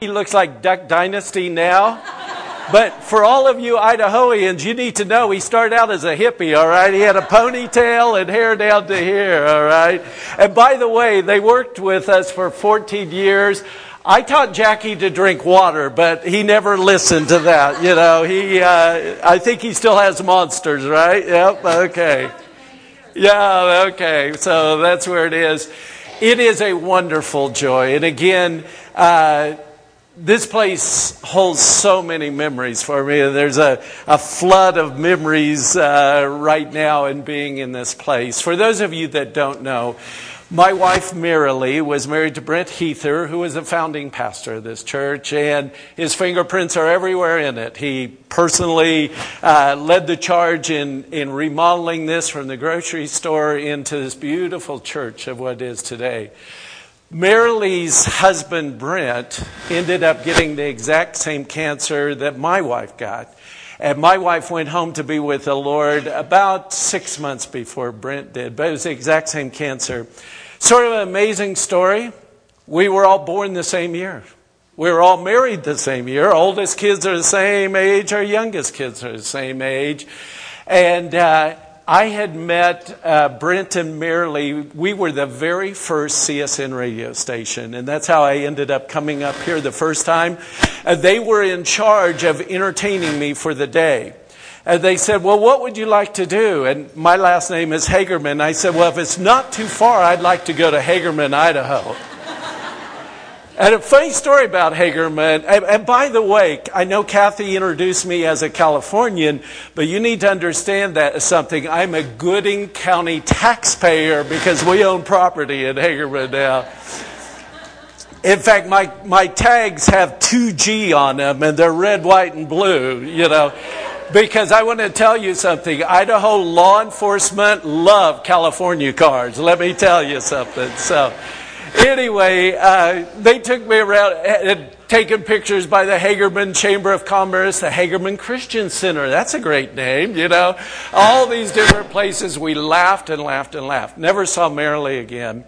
He looks like Duck Dynasty now. But for all of you Idahoans, you need to know he started out as a hippie, all right? He had a ponytail and hair down to here, all right? And by the way, they worked with us for 14 years. I taught Jackie to drink water, but he never listened to that. You know, he, uh, I think he still has monsters, right? Yep, okay. Yeah, okay. So that's where it is. It is a wonderful joy. And again, uh, this place holds so many memories for me. There's a, a flood of memories uh, right now in being in this place. For those of you that don't know, my wife Marilee was married to Brent Heather, who was a founding pastor of this church, and his fingerprints are everywhere in it. He personally uh, led the charge in, in remodeling this from the grocery store into this beautiful church of what is today. Marilee's husband, Brent, ended up getting the exact same cancer that my wife got. And my wife went home to be with the Lord about six months before Brent did, but it was the exact same cancer. Sort of an amazing story. We were all born the same year. We were all married the same year. Oldest kids are the same age. Our youngest kids are the same age. And uh, I had met uh, Brent and Marilee. We were the very first CSN radio station, and that's how I ended up coming up here the first time. Uh, they were in charge of entertaining me for the day. And they said, Well, what would you like to do? And my last name is Hagerman. I said, Well, if it's not too far, I'd like to go to Hagerman, Idaho. And a funny story about Hagerman. And, by the way, I know Kathy introduced me as a Californian, but you need to understand that something. I'm a Gooding County taxpayer because we own property in Hagerman now. In fact, my, my tags have 2G on them and they're red, white, and blue, you know. Because I want to tell you something. Idaho law enforcement love California cars. Let me tell you something. So, anyway, uh, they took me around and taken pictures by the Hagerman Chamber of Commerce, the Hagerman Christian Center. That's a great name, you know. All these different places. We laughed and laughed and laughed. Never saw Marilee again.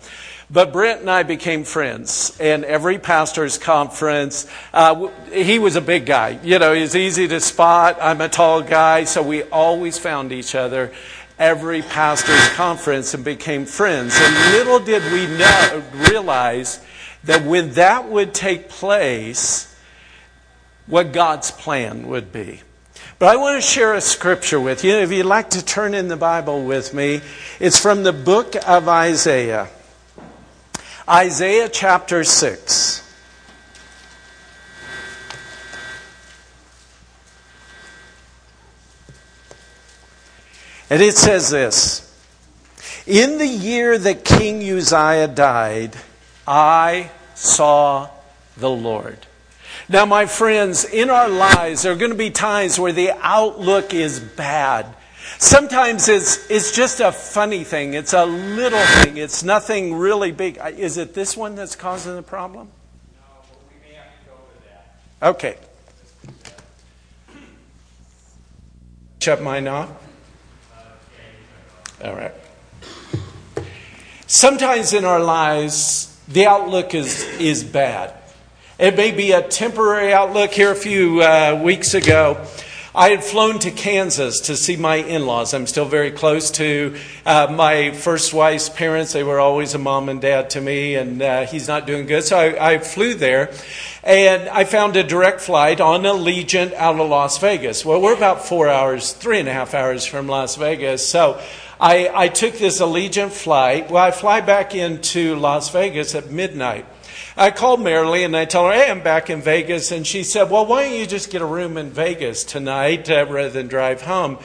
But Brent and I became friends. And every pastor's conference, uh, he was a big guy. You know, he's easy to spot. I'm a tall guy. So we always found each other every pastor's conference and became friends. And little did we know, realize that when that would take place, what God's plan would be. But I want to share a scripture with you. If you'd like to turn in the Bible with me, it's from the book of Isaiah. Isaiah chapter 6. And it says this In the year that King Uzziah died, I saw the Lord. Now, my friends, in our lives, there are going to be times where the outlook is bad. Sometimes it's, it's just a funny thing. It's a little thing. It's nothing really big. Is it this one that's causing the problem? No, we may have to go to that. Okay. Shut mine off? All right. Sometimes in our lives, the outlook is, is bad. It may be a temporary outlook. Here a few uh, weeks ago, I had flown to Kansas to see my in laws. I'm still very close to uh, my first wife's parents. They were always a mom and dad to me, and uh, he's not doing good. So I, I, flew there, and I found a direct flight on Allegiant out of Las Vegas. Well, we're about four hours, three and a half hours from Las Vegas. So I, I took this Allegiant flight. Well, I fly back into Las Vegas at midnight. I called Marilee and I tell her, hey, I'm back in Vegas. And she said, well, why don't you just get a room in Vegas tonight uh, rather than drive home?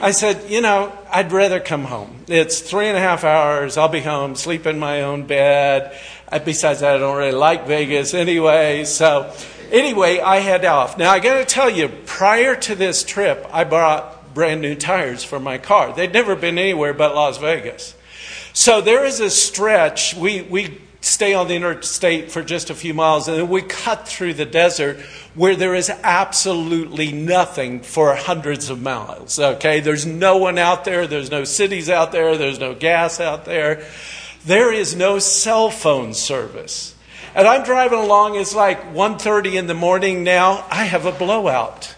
I said, you know, I'd rather come home. It's three and a half hours. I'll be home, sleep in my own bed. Uh, besides I don't really like Vegas anyway. So anyway, I head off. Now, I got to tell you, prior to this trip, I brought brand new tires for my car. They'd never been anywhere but Las Vegas. So there is a stretch. We, we stay on the interstate for just a few miles and then we cut through the desert where there is absolutely nothing for hundreds of miles. Okay? There's no one out there. There's no cities out there. There's no gas out there. There is no cell phone service. And I'm driving along, it's like 1.30 in the morning now. I have a blowout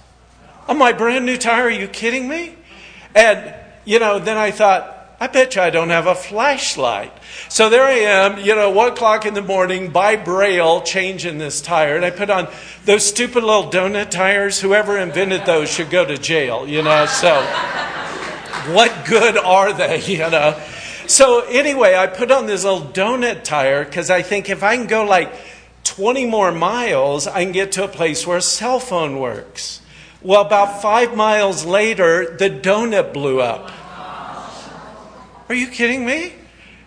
on my brand new tire. Are you kidding me? And, you know, then I thought, I bet you I don't have a flashlight. So there I am, you know, one o'clock in the morning by braille changing this tire. And I put on those stupid little donut tires. Whoever invented those should go to jail, you know. So what good are they, you know? So anyway, I put on this little donut tire because I think if I can go like 20 more miles, I can get to a place where a cell phone works. Well, about five miles later, the donut blew up. Are you kidding me?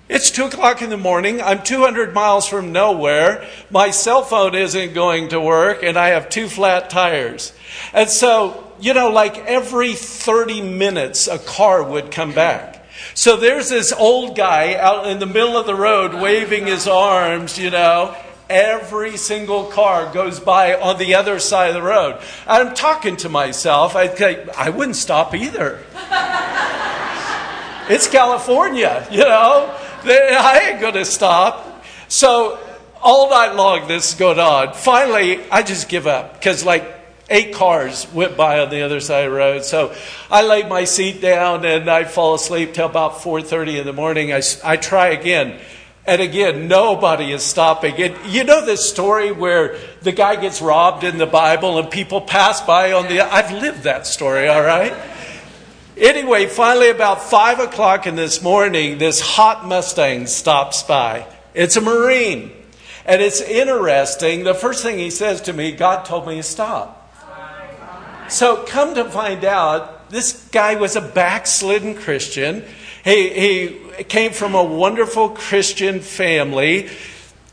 It's two o'clock in the morning. I'm 200 miles from nowhere. My cell phone isn't going to work, and I have two flat tires. And so, you know, like every 30 minutes, a car would come back. So there's this old guy out in the middle of the road waving his arms, you know. Every single car goes by on the other side of the road. I'm talking to myself. I I wouldn't stop either. It's California, you know. I ain't going to stop. So all night long this is going on. Finally, I just give up because like eight cars went by on the other side of the road. So I lay my seat down and I fall asleep till about 4.30 in the morning. I, I try again. And again, nobody is stopping. And you know this story where the guy gets robbed in the Bible and people pass by on the. I've lived that story, all right? Anyway, finally, about 5 o'clock in this morning, this hot Mustang stops by. It's a Marine. And it's interesting. The first thing he says to me, God told me to stop. So, come to find out, this guy was a backslidden Christian. He, he came from a wonderful Christian family.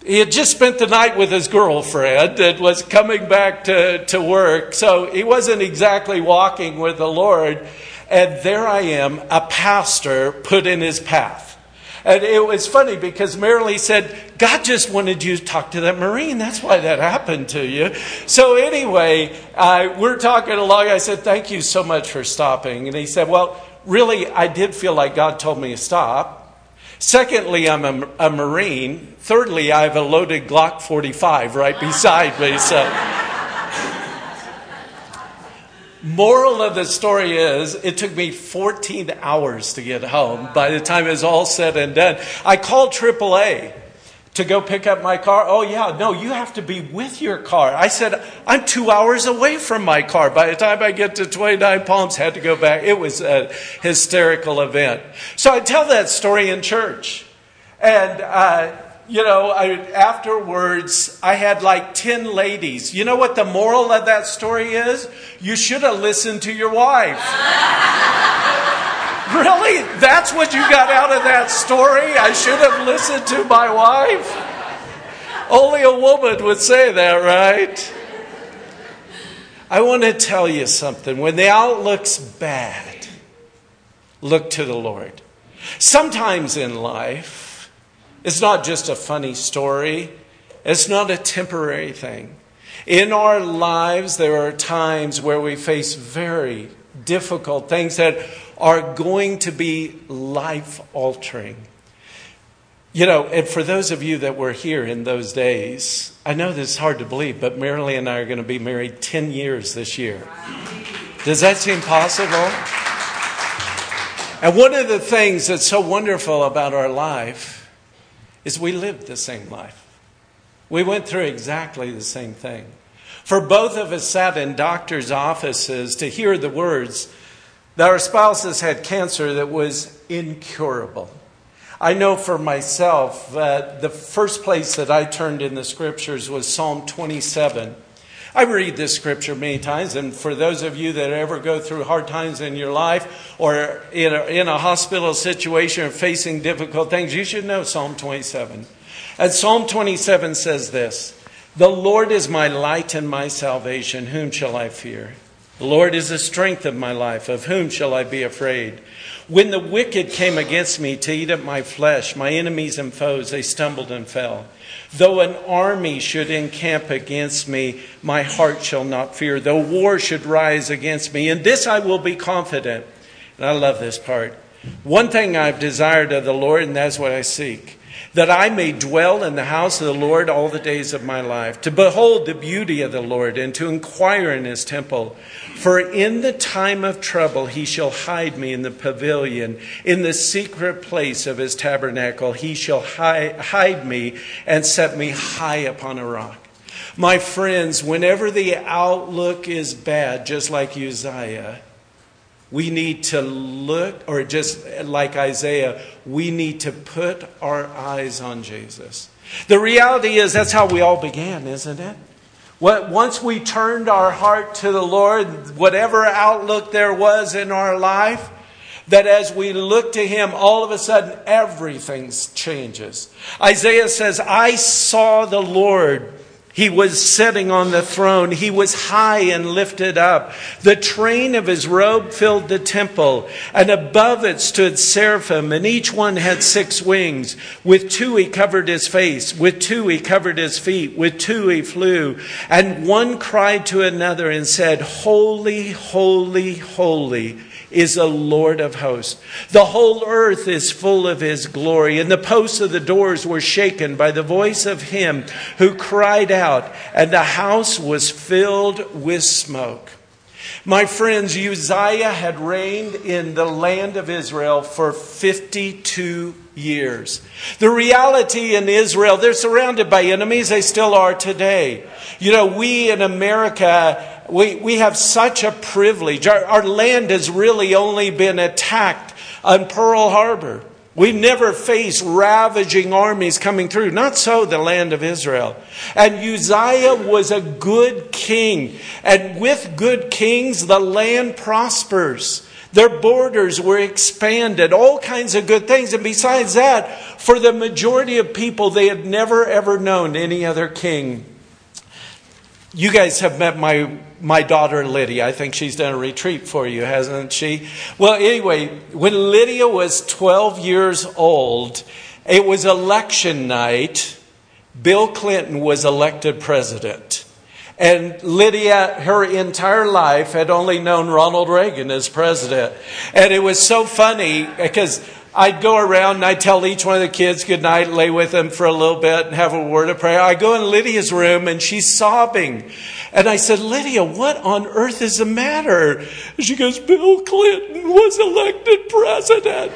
He had just spent the night with his girlfriend and was coming back to, to work. So, he wasn't exactly walking with the Lord. And there I am, a pastor put in his path. And it was funny because Marilee said, God just wanted you to talk to that Marine. That's why that happened to you. So, anyway, uh, we're talking along. I said, Thank you so much for stopping. And he said, Well, really, I did feel like God told me to stop. Secondly, I'm a, a Marine. Thirdly, I have a loaded Glock 45 right beside me. So. Moral of the story is, it took me 14 hours to get home by the time it was all said and done. I called AAA to go pick up my car. Oh, yeah, no, you have to be with your car. I said, I'm two hours away from my car. By the time I get to 29 Palms, had to go back. It was a hysterical event. So I tell that story in church. And, uh, you know, I, afterwards, I had like 10 ladies. You know what the moral of that story is? You should have listened to your wife. really? That's what you got out of that story? I should have listened to my wife? Only a woman would say that, right? I want to tell you something. When the outlook's bad, look to the Lord. Sometimes in life, it's not just a funny story, it's not a temporary thing. In our lives, there are times where we face very difficult things that are going to be life altering. You know, and for those of you that were here in those days, I know this is hard to believe, but Marilee and I are going to be married 10 years this year. Does that seem possible? And one of the things that's so wonderful about our life is we lived the same life. We went through exactly the same thing. For both of us sat in doctors' offices to hear the words that our spouses had cancer that was incurable. I know for myself that the first place that I turned in the scriptures was Psalm 27. I read this scripture many times, and for those of you that ever go through hard times in your life or in a, in a hospital situation or facing difficult things, you should know Psalm 27. And Psalm 27 says this The Lord is my light and my salvation. Whom shall I fear? The Lord is the strength of my life. Of whom shall I be afraid? When the wicked came against me to eat up my flesh, my enemies and foes, they stumbled and fell. Though an army should encamp against me, my heart shall not fear. Though war should rise against me, in this I will be confident. And I love this part. One thing I've desired of the Lord, and that's what I seek, that I may dwell in the house of the Lord all the days of my life, to behold the beauty of the Lord and to inquire in his temple. For in the time of trouble he shall hide me in the pavilion, in the secret place of his tabernacle he shall hide me and set me high upon a rock. My friends, whenever the outlook is bad, just like Uzziah, we need to look, or just like Isaiah, we need to put our eyes on Jesus. The reality is that's how we all began, isn't it? What, Once we turned our heart to the Lord, whatever outlook there was in our life, that as we look to Him, all of a sudden everything changes. Isaiah says, I saw the Lord he was sitting on the throne. He was high and lifted up. The train of his robe filled the temple, and above it stood seraphim, and each one had six wings. With two he covered his face, with two he covered his feet, with two he flew. And one cried to another and said, Holy, holy, holy is a Lord of hosts. The whole earth is full of his glory, and the posts of the doors were shaken by the voice of him who cried out, and the house was filled with smoke. My friends, Uzziah had reigned in the land of Israel for 52 years. The reality in Israel, they're surrounded by enemies. They still are today. You know, we in America we, we have such a privilege. Our, our land has really only been attacked on Pearl Harbor. We've never faced ravaging armies coming through. Not so the land of Israel. And Uzziah was a good king. And with good kings, the land prospers. Their borders were expanded, all kinds of good things. And besides that, for the majority of people, they had never ever known any other king. You guys have met my my daughter Lydia. I think she's done a retreat for you, hasn't she? Well, anyway, when Lydia was 12 years old, it was election night. Bill Clinton was elected president. And Lydia, her entire life, had only known Ronald Reagan as president. And it was so funny because I'd go around and I'd tell each one of the kids good night, lay with them for a little bit and have a word of prayer. I go in Lydia's room and she's sobbing. And I said, Lydia, what on earth is the matter? she goes, Bill Clinton was elected president.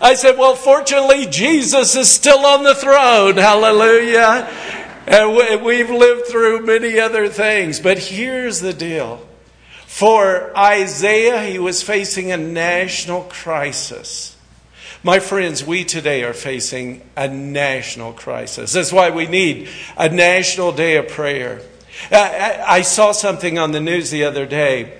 I said, well, fortunately, Jesus is still on the throne. Hallelujah. And we've lived through many other things. But here's the deal. For Isaiah, he was facing a national crisis. My friends, we today are facing a national crisis. That's why we need a national day of prayer. I saw something on the news the other day.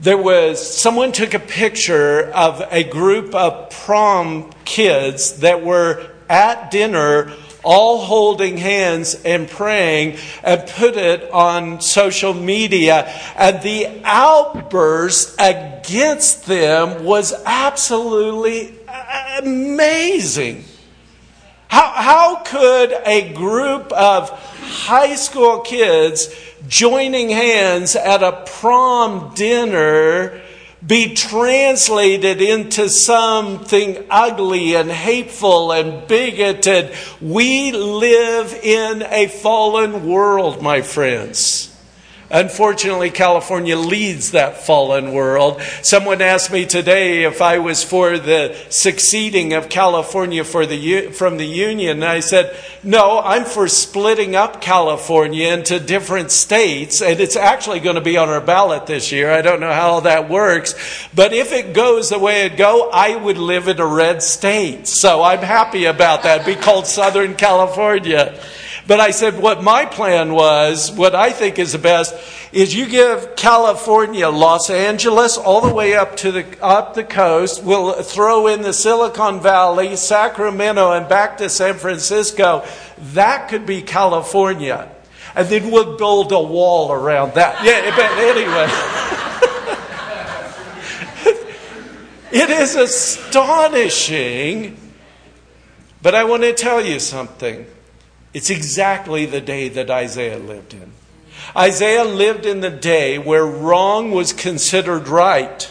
There was someone took a picture of a group of prom kids that were at dinner all holding hands and praying and put it on social media. And the outburst against them was absolutely amazing. How, how could a group of high school kids joining hands at a prom dinner be translated into something ugly and hateful and bigoted. We live in a fallen world, my friends. Unfortunately, California leads that fallen world. Someone asked me today if I was for the succeeding of California for the, from the Union. And I said, no, I'm for splitting up California into different states. And it's actually going to be on our ballot this year. I don't know how that works. But if it goes the way it go, I would live in a red state. So I'm happy about that. Be called Southern California. But I said, what my plan was, what I think is the best, is you give California, Los Angeles, all the way up to the up the coast. We'll throw in the Silicon Valley, Sacramento, and back to San Francisco. That could be California, and then we'll build a wall around that. Yeah, but anyway. it is astonishing, but I want to tell you something. It's exactly the day that Isaiah lived in. Isaiah lived in the day where wrong was considered right,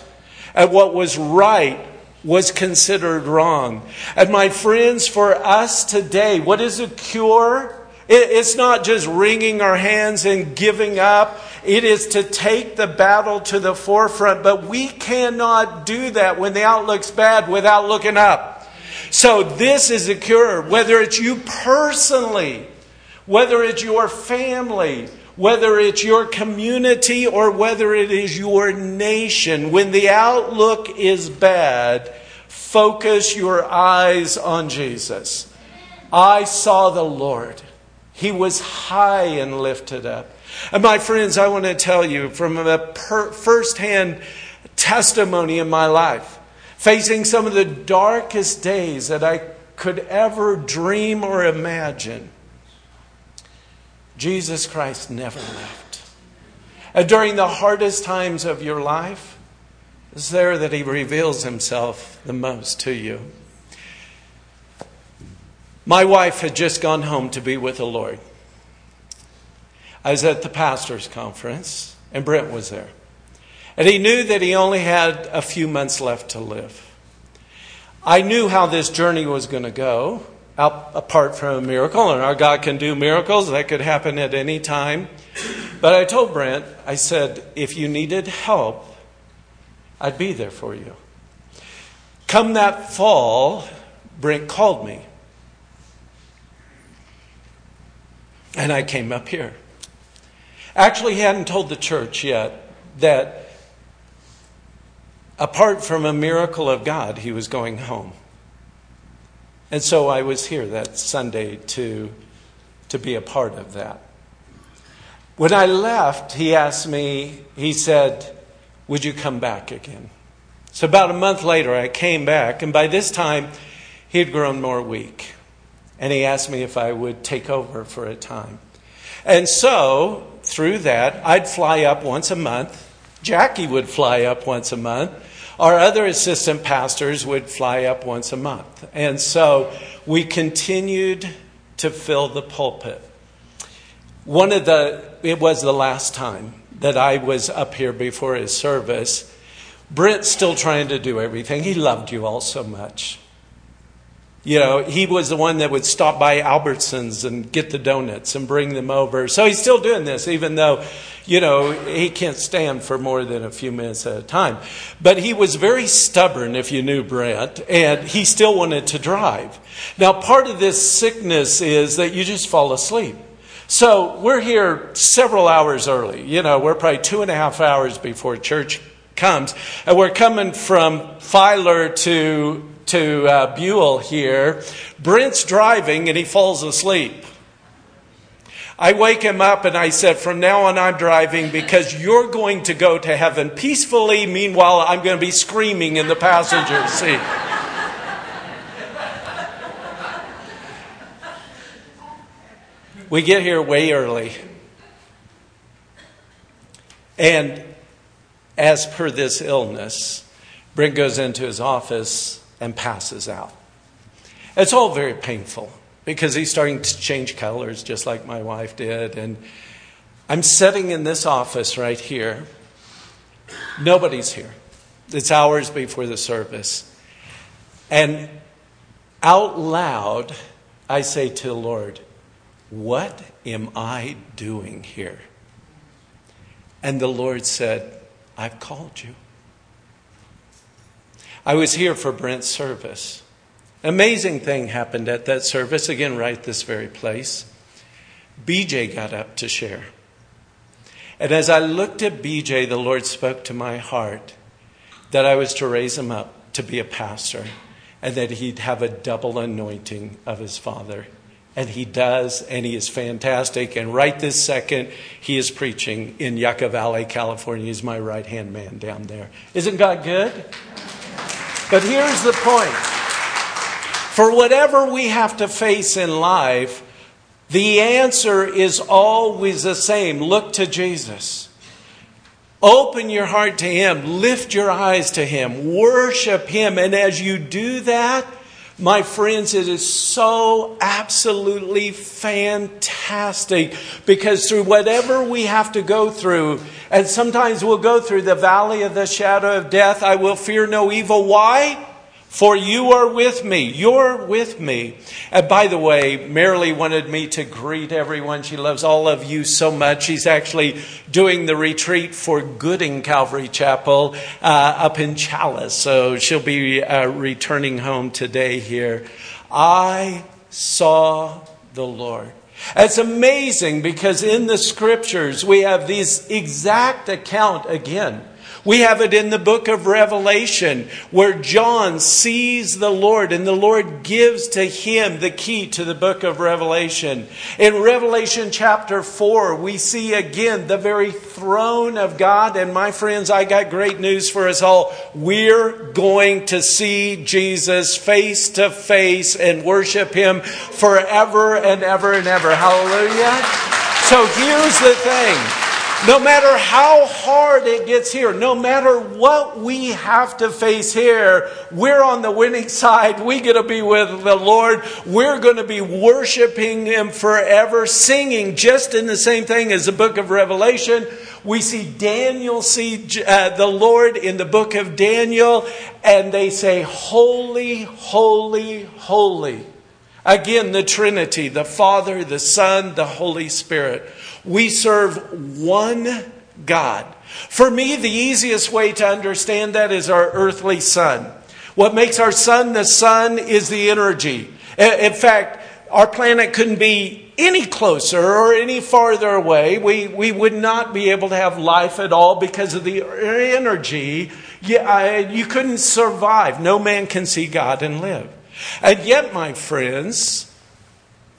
and what was right was considered wrong. And my friends, for us today, what is a cure? It's not just wringing our hands and giving up. It is to take the battle to the forefront. But we cannot do that when the outlook's bad without looking up. So this is a cure, whether it's you personally, whether it's your family, whether it's your community, or whether it is your nation. When the outlook is bad, focus your eyes on Jesus. I saw the Lord. He was high and lifted up. And my friends, I want to tell you from a per- firsthand testimony in my life, facing some of the darkest days that I could ever dream or imagine, Jesus Christ never left. And during the hardest times of your life, it's there that He reveals Himself the most to you. My wife had just gone home to be with the Lord. I was at the pastor's conference, and Brent was there. And he knew that he only had a few months left to live. I knew how this journey was going to go, out, apart from a miracle, and our God can do miracles. That could happen at any time. But I told Brent, I said, if you needed help, I'd be there for you. Come that fall, Brent called me. And I came up here. Actually, he hadn't told the church yet that apart from a miracle of God, he was going home. And so I was here that Sunday to, to be a part of that. When I left, he asked me, he said, Would you come back again? So about a month later, I came back, and by this time, he had grown more weak and he asked me if I would take over for a time. And so, through that, I'd fly up once a month. Jackie would fly up once a month. Our other assistant pastors would fly up once a month. And so we continued to fill the pulpit. One of the, it was the last time that I was up here before his service. Brent's still trying to do everything. He loved you all so much. You know, he was the one that would stop by Albertsons and get the donuts and bring them over. So he's still doing this, even though, you know, he can't stand for more than a few minutes at a time. But he was very stubborn, if you knew Brent, and he still wanted to drive. Now, part of this sickness is that you just fall asleep. So we're here several hours early. You know, we're probably two and a half hours before church comes. And we're coming from Filer to to uh, Buhl here. Brent's driving and he falls asleep. I wake him up and I said, From now on, I'm driving because you're going to go to heaven peacefully. Meanwhile, I'm going to be screaming in the passenger seat. we get here way early. And as per this illness, Brent goes into his office and passes out. It's all very painful because he's starting to change colors just like my wife did. And I'm sitting in this office right here. Nobody's here. It's hours before the service. And out loud, I say to the Lord, What am I doing here? And the Lord said, I've called you. I was here for Brent's service. Amazing thing happened at that service, again, right this very place. BJ got up to share. And as I looked at BJ, the Lord spoke to my heart that I was to raise him up to be a pastor and that he'd have a double anointing of his father. And he does, and he is fantastic. And right this second, he is preaching in Yucca Valley, California. He's my right hand man down there. Isn't God good? But here's the point for whatever we have to face in life, the answer is always the same look to Jesus. Open your heart to Him, lift your eyes to Him, worship Him. And as you do that, my friends, it is so absolutely fantastic because through whatever we have to go through, and sometimes we'll go through the valley of the shadow of death, I will fear no evil. Why? For you are with me. You're with me. And by the way, Marilee wanted me to greet everyone. She loves all of you so much. She's actually doing the retreat for Gooding Calvary Chapel uh, up in Challis. So she'll be uh, returning home today here. I saw the Lord. It's amazing because in the scriptures we have this exact account again we have it in the book of Revelation where John sees the Lord and the Lord gives to him the key to the book of Revelation. In Revelation chapter 4, we see again the very throne of God. And my friends, I got great news for us all. We're going to see Jesus face to face and worship him forever and ever and ever. Hallelujah. So here's the thing. No matter how hard it gets here, no matter what we have to face here, we're on the winning side. We get to be with the Lord. We're going to be worshiping Him forever, singing just in the same thing as the book of Revelation. We see Daniel see uh, the Lord in the book of Daniel, and they say, Holy, holy, holy. Again, the Trinity, the Father, the Son, the Holy Spirit. We serve one God. For me, the easiest way to understand that is our earthly sun. What makes our sun the sun is the energy. In fact, our planet couldn't be any closer or any farther away. We, we would not be able to have life at all because of the energy. You, you couldn't survive. No man can see God and live. And yet, my friends,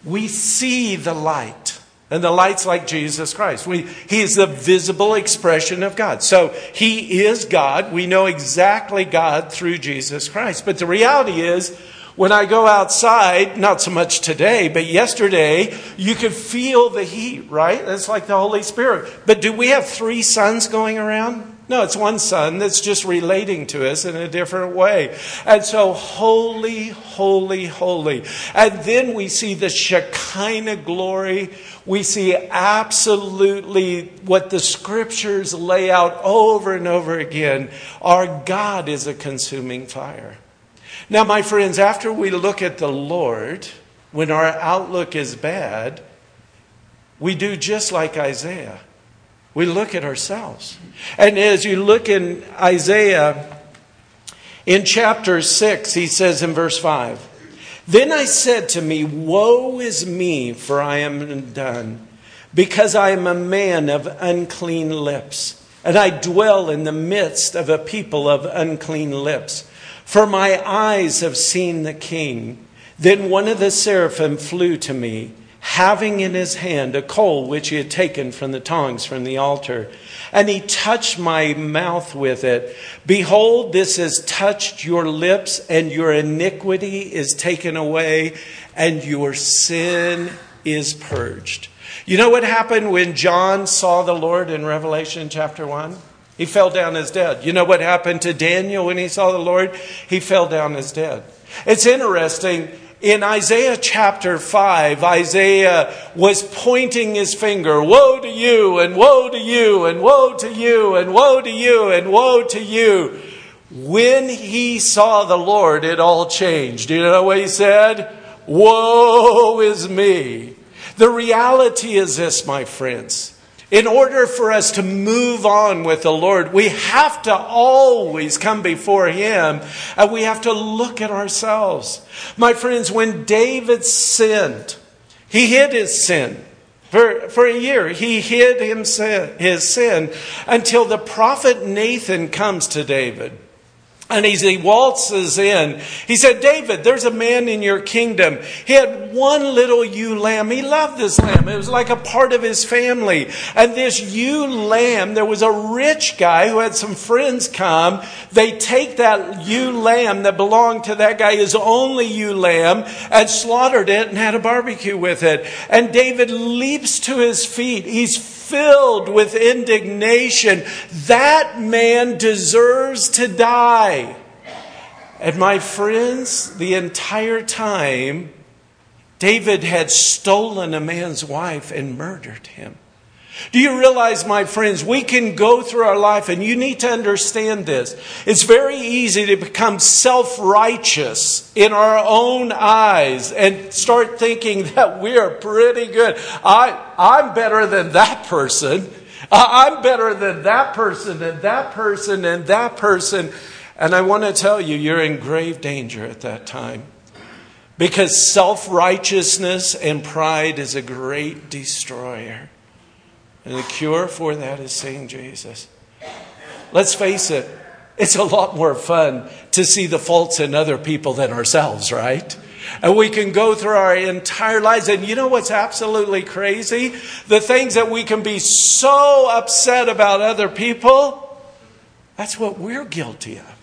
we see the light. And the light's like Jesus Christ. We, he is the visible expression of God. So he is God. We know exactly God through Jesus Christ. But the reality is, when I go outside, not so much today, but yesterday, you could feel the heat, right? That's like the Holy Spirit. But do we have three suns going around? No, it's one son that's just relating to us in a different way. And so, holy, holy, holy. And then we see the Shekinah glory. We see absolutely what the scriptures lay out over and over again. Our God is a consuming fire. Now, my friends, after we look at the Lord, when our outlook is bad, we do just like Isaiah. We look at ourselves. And as you look in Isaiah, in chapter 6, he says in verse 5 Then I said to me, Woe is me, for I am undone, because I am a man of unclean lips, and I dwell in the midst of a people of unclean lips. For my eyes have seen the King. Then one of the seraphim flew to me having in his hand a coal which he had taken from the tongs from the altar. And he touched my mouth with it. Behold, this has touched your lips, and your iniquity is taken away, and your sin is purged. You know what happened when John saw the Lord in Revelation chapter 1? He fell down as dead. You know what happened to Daniel when he saw the Lord? He fell down as dead. It's interesting in Isaiah chapter 5, Isaiah was pointing his finger, woe to you, and woe to you, and woe to you, and woe to you, and woe to you. When he saw the Lord, it all changed. Do you know what he said? Woe is me. The reality is this, my friends. In order for us to move on with the Lord, we have to always come before Him and we have to look at ourselves. My friends, when David sinned, he hid his sin. For, for a year, he hid his sin until the prophet Nathan comes to David. And as he waltzes in, he said, David, there's a man in your kingdom. He had one little ewe lamb. He loved this lamb. It was like a part of his family. And this ewe lamb, there was a rich guy who had some friends come. They take that ewe lamb that belonged to that guy, his only ewe lamb, and slaughtered it and had a barbecue with it. And David leaps to his feet. He's filled with indignation. That man deserves to die. And my friends, the entire time, David had stolen a man's wife and murdered him. Do you realize, my friends, we can go through our life, and you need to understand this. It's very easy to become self righteous in our own eyes and start thinking that we are pretty good. I, I'm better than that person. I'm better than that person, and that person, and that person. And I want to tell you, you're in grave danger at that time. Because self righteousness and pride is a great destroyer. And the cure for that is seeing Jesus. Let's face it, it's a lot more fun to see the faults in other people than ourselves, right? And we can go through our entire lives. And you know what's absolutely crazy? The things that we can be so upset about other people, that's what we're guilty of.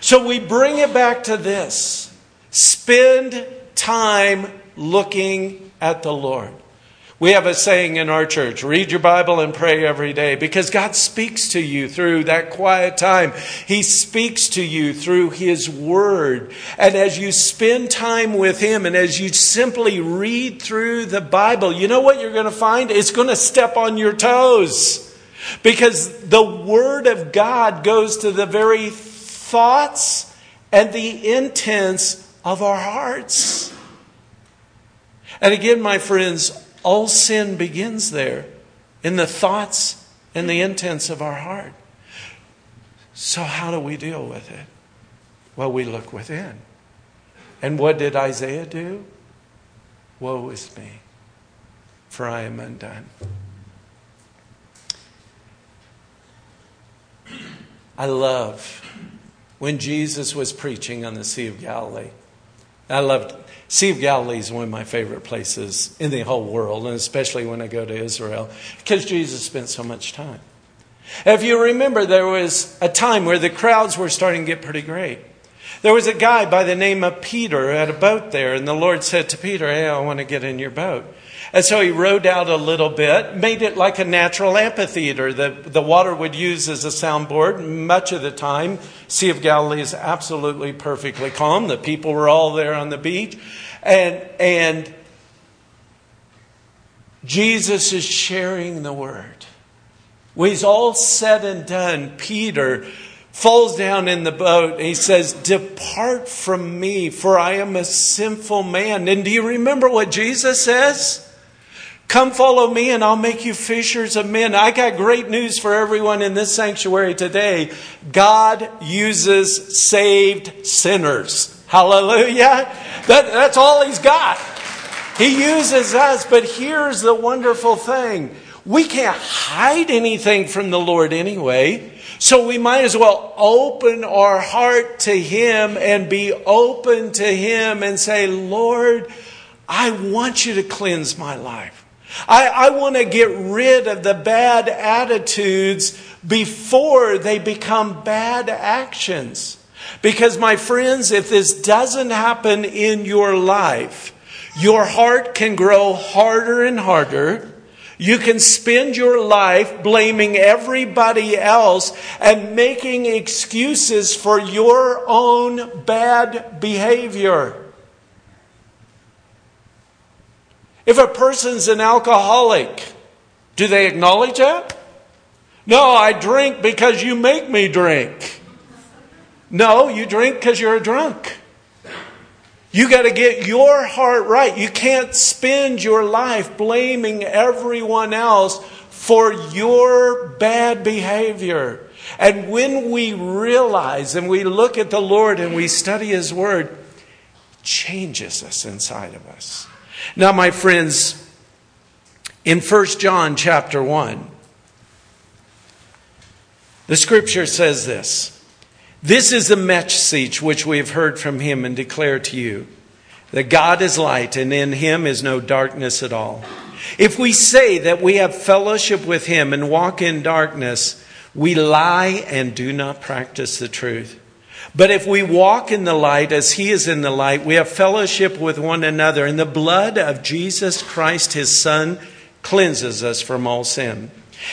So we bring it back to this spend time looking at the Lord. We have a saying in our church read your Bible and pray every day because God speaks to you through that quiet time. He speaks to you through His Word. And as you spend time with Him and as you simply read through the Bible, you know what you're going to find? It's going to step on your toes because the Word of God goes to the very thoughts and the intents of our hearts. And again, my friends, all sin begins there in the thoughts and the intents of our heart. So, how do we deal with it? Well, we look within. And what did Isaiah do? Woe is me, for I am undone. I love when Jesus was preaching on the Sea of Galilee. I loved Sea of Galilee is one of my favorite places in the whole world, and especially when I go to Israel, because Jesus spent so much time. If you remember, there was a time where the crowds were starting to get pretty great. There was a guy by the name of Peter at a boat there, and the Lord said to Peter, Hey, I want to get in your boat. And so he rowed out a little bit, made it like a natural amphitheater that the water would use as a soundboard. Much of the time, Sea of Galilee is absolutely perfectly calm. The people were all there on the beach. And, and Jesus is sharing the word. When he's all said and done, Peter falls down in the boat he says, Depart from me, for I am a sinful man. And do you remember what Jesus says? Come follow me and I'll make you fishers of men. I got great news for everyone in this sanctuary today. God uses saved sinners. Hallelujah. That, that's all he's got. He uses us, but here's the wonderful thing. We can't hide anything from the Lord anyway. So we might as well open our heart to Him and be open to Him and say, Lord, I want you to cleanse my life. I, I want to get rid of the bad attitudes before they become bad actions. Because, my friends, if this doesn't happen in your life, your heart can grow harder and harder. You can spend your life blaming everybody else and making excuses for your own bad behavior. If a person's an alcoholic, do they acknowledge that? No, I drink because you make me drink. No, you drink because you're a drunk. You got to get your heart right. You can't spend your life blaming everyone else for your bad behavior. And when we realize and we look at the Lord and we study His Word, changes us inside of us. Now, my friends, in 1 John chapter 1, the scripture says this This is the message which we have heard from him and declare to you that God is light and in him is no darkness at all. If we say that we have fellowship with him and walk in darkness, we lie and do not practice the truth. But if we walk in the light as he is in the light, we have fellowship with one another, and the blood of Jesus Christ, his Son, cleanses us from all sin.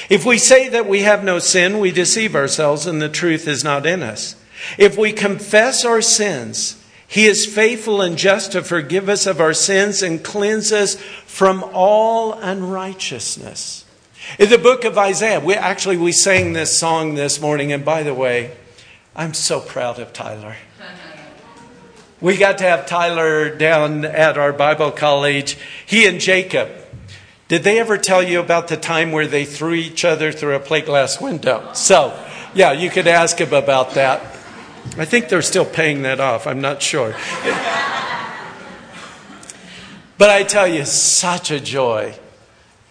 If we say that we have no sin, we deceive ourselves, and the truth is not in us. If we confess our sins, he is faithful and just to forgive us of our sins and cleanse us from all unrighteousness. In the book of Isaiah, we actually we sang this song this morning, and by the way, I'm so proud of Tyler. We got to have Tyler down at our Bible college. He and Jacob. Did they ever tell you about the time where they threw each other through a plate glass window? So, yeah, you could ask him about that. I think they're still paying that off. I'm not sure. but I tell you, such a joy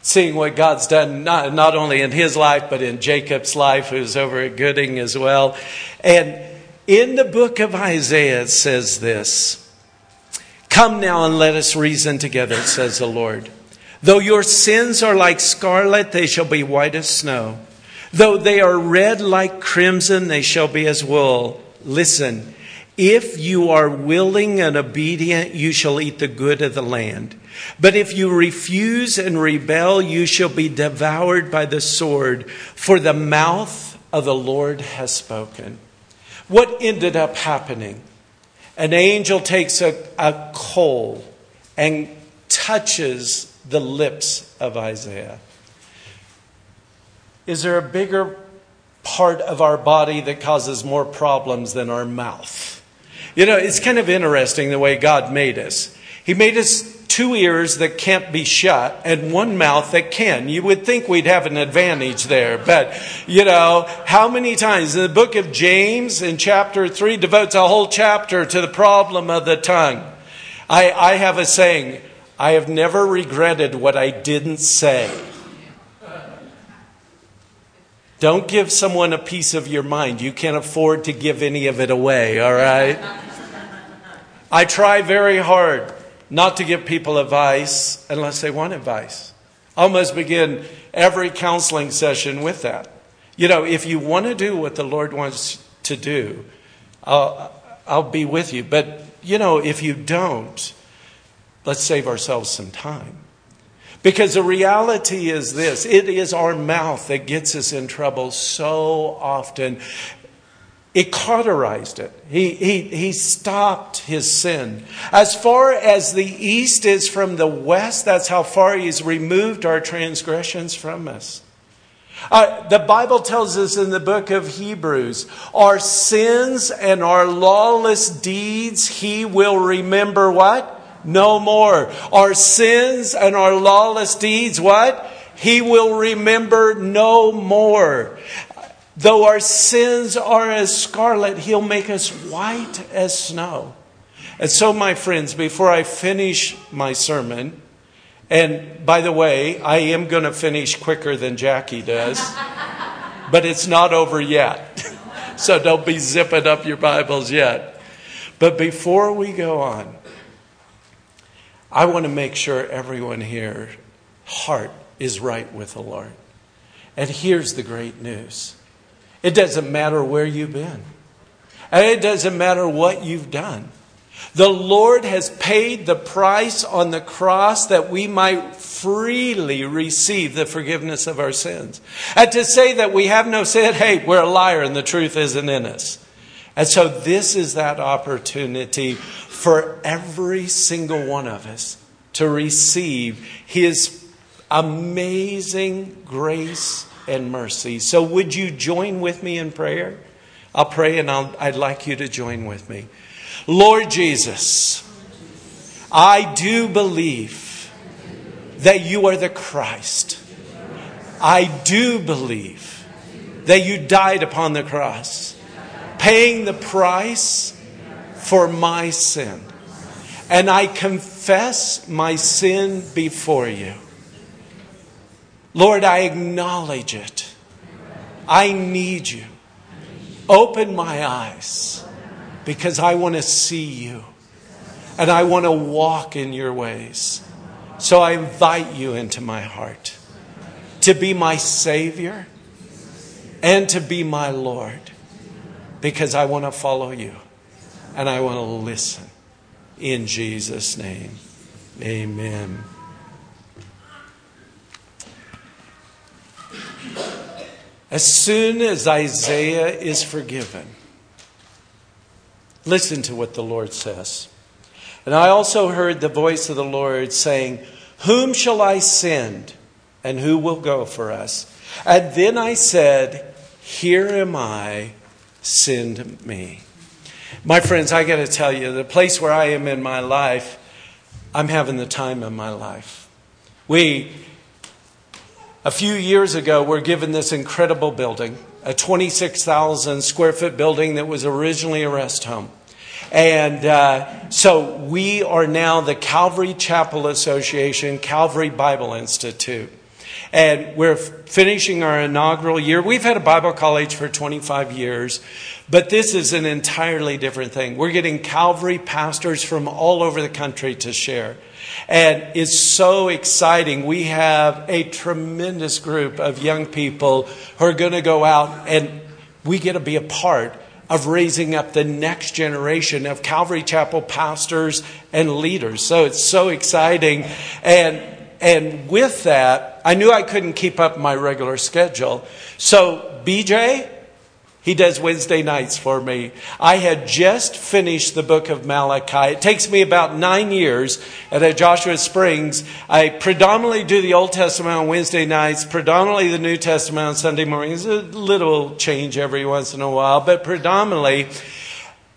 seeing what God's done, not, not only in his life, but in Jacob's life, who's over at Gooding as well. And in the book of Isaiah, it says this Come now and let us reason together, says the Lord. Though your sins are like scarlet, they shall be white as snow. Though they are red like crimson, they shall be as wool. Listen, if you are willing and obedient, you shall eat the good of the land. But if you refuse and rebel, you shall be devoured by the sword, for the mouth of the Lord has spoken. What ended up happening? An angel takes a, a coal and touches the lips of Isaiah. Is there a bigger part of our body that causes more problems than our mouth? You know, it's kind of interesting the way God made us. He made us two ears that can't be shut and one mouth that can. You would think we'd have an advantage there. But, you know, how many times in the book of James in chapter 3 devotes a whole chapter to the problem of the tongue. I, I have a saying, I have never regretted what I didn't say. Don't give someone a piece of your mind. You can't afford to give any of it away, all right? I try very hard not to give people advice unless they want advice. I almost begin every counseling session with that. You know, if you want to do what the Lord wants to do, I'll, I'll be with you. But, you know, if you don't, let's save ourselves some time. Because the reality is this it is our mouth that gets us in trouble so often. It cauterized it. He, he, he stopped his sin. As far as the east is from the west, that's how far he's removed our transgressions from us. Uh, the Bible tells us in the book of Hebrews, our sins and our lawless deeds, he will remember what? No more. Our sins and our lawless deeds, what? He will remember no more. Though our sins are as scarlet, He'll make us white as snow. And so, my friends, before I finish my sermon, and by the way, I am going to finish quicker than Jackie does, but it's not over yet. So don't be zipping up your Bibles yet. But before we go on, I want to make sure everyone here heart is right with the Lord. And here's the great news. It doesn't matter where you've been. And it doesn't matter what you've done. The Lord has paid the price on the cross that we might freely receive the forgiveness of our sins. And to say that we have no sin, hey, we're a liar and the truth isn't in us. And so this is that opportunity for every single one of us to receive His amazing grace and mercy. So, would you join with me in prayer? I'll pray and i would like you to join with me. Lord Jesus, I do believe that you are the Christ. I do believe that you died upon the cross, paying the price for my sin. And I confess my sin before you. Lord, I acknowledge it. I need you. Open my eyes because I want to see you and I want to walk in your ways. So I invite you into my heart to be my Savior and to be my Lord because I want to follow you and I want to listen. In Jesus' name, amen. As soon as Isaiah is forgiven, listen to what the Lord says. And I also heard the voice of the Lord saying, Whom shall I send? And who will go for us? And then I said, Here am I, send me. My friends, I got to tell you, the place where I am in my life, I'm having the time of my life. We, a few years ago, were given this incredible building, a 26,000 square foot building that was originally a rest home. And uh, so we are now the Calvary Chapel Association, Calvary Bible Institute. And we're finishing our inaugural year. We've had a Bible college for 25 years, but this is an entirely different thing. We're getting Calvary pastors from all over the country to share. And it's so exciting. We have a tremendous group of young people who are going to go out and we get to be a part of raising up the next generation of Calvary Chapel pastors and leaders. So it's so exciting. And and with that, I knew I couldn't keep up my regular schedule. So, BJ, he does Wednesday nights for me. I had just finished the book of Malachi. It takes me about nine years at Joshua Springs. I predominantly do the Old Testament on Wednesday nights, predominantly the New Testament on Sunday mornings. A little change every once in a while, but predominantly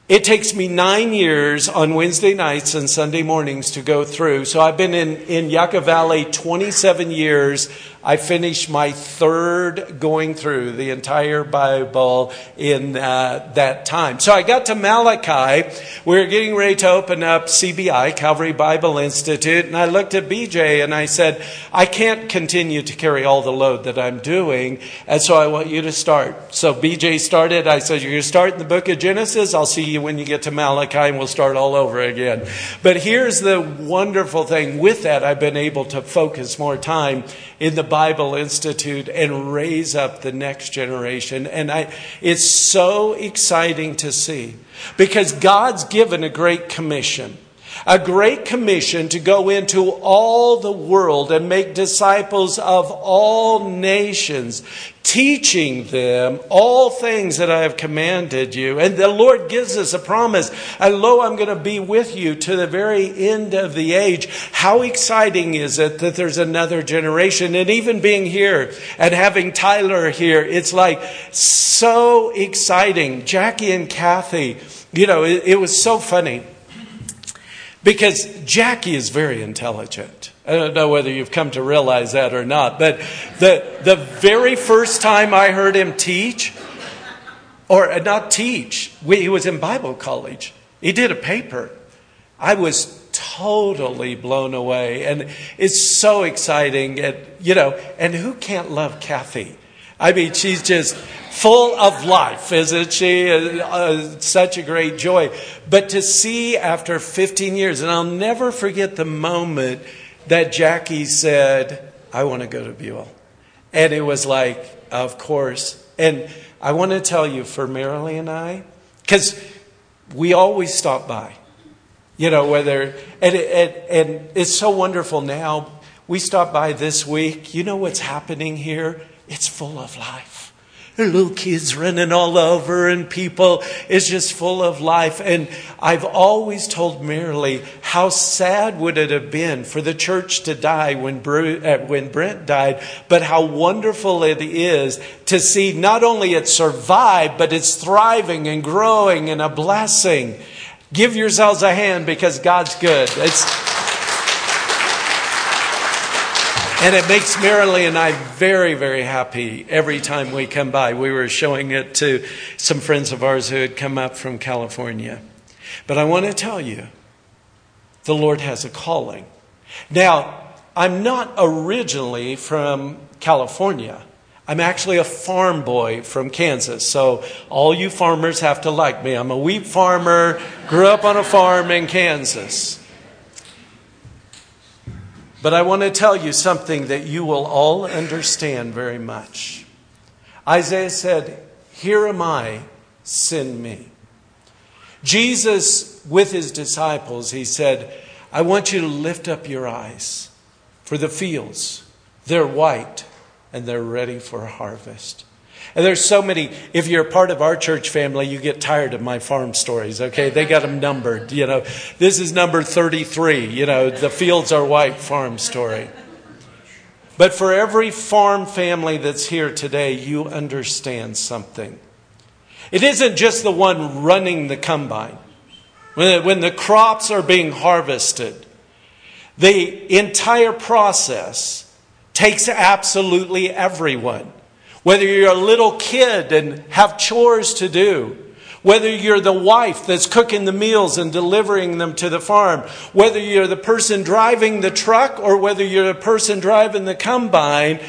it takes me nine years on Wednesday nights and Sunday mornings to go through. So I've been in, in Yucca Valley 27 years. I finished my third going through the entire Bible in uh, that time. So I got to Malachi. We were getting ready to open up CBI, Calvary Bible Institute, and I looked at BJ and I said, I can't continue to carry all the load that I'm doing, and so I want you to start. So BJ started. I said, You're going to start in the book of Genesis. I'll see you when you get to Malachi, and we'll start all over again. But here's the wonderful thing with that, I've been able to focus more time in the Bible Institute and raise up the next generation. And I, it's so exciting to see because God's given a great commission a great commission to go into all the world and make disciples of all nations, teaching them all things that I have commanded you. And the Lord gives us a promise. And lo, I'm going to be with you to the very end of the age. How exciting is it that there's another generation? And even being here and having Tyler here, it's like so exciting. Jackie and Kathy, you know, it, it was so funny because Jackie is very intelligent. I don't know whether you've come to realize that or not, but the, the very first time I heard him teach, or uh, not teach, he was in Bible college. He did a paper. I was totally blown away, and it's so exciting. And, you know, and who can't love Kathy? I mean, she's just full of life, isn't she? Uh, uh, such a great joy. But to see after 15 years, and I'll never forget the moment that Jackie said, I want to go to Buhl. And it was like, of course. And I want to tell you, for Marilee and I, because we always stop by. You know, whether, and, and, and it's so wonderful now. We stopped by this week. You know what's happening here? It's full of life little kids running all over and people. It's just full of life. And I've always told Marilee how sad would it have been for the church to die when, uh, when Brent died, but how wonderful it is to see not only it survive, but it's thriving and growing and a blessing. Give yourselves a hand because God's good. It's, And it makes Marilee and I very, very happy every time we come by. We were showing it to some friends of ours who had come up from California. But I want to tell you, the Lord has a calling. Now, I'm not originally from California. I'm actually a farm boy from Kansas. So all you farmers have to like me. I'm a wheat farmer, grew up on a farm in Kansas. But I want to tell you something that you will all understand very much. Isaiah said, Here am I, send me. Jesus, with his disciples, he said, I want you to lift up your eyes for the fields. They're white and they're ready for harvest. And there's so many, if you're part of our church family, you get tired of my farm stories, okay? They got them numbered, you know. This is number 33, you know, the fields are white farm story. But for every farm family that's here today, you understand something. It isn't just the one running the combine. When the crops are being harvested, the entire process takes absolutely everyone. Whether you're a little kid and have chores to do, whether you're the wife that's cooking the meals and delivering them to the farm, whether you're the person driving the truck or whether you're the person driving the combine,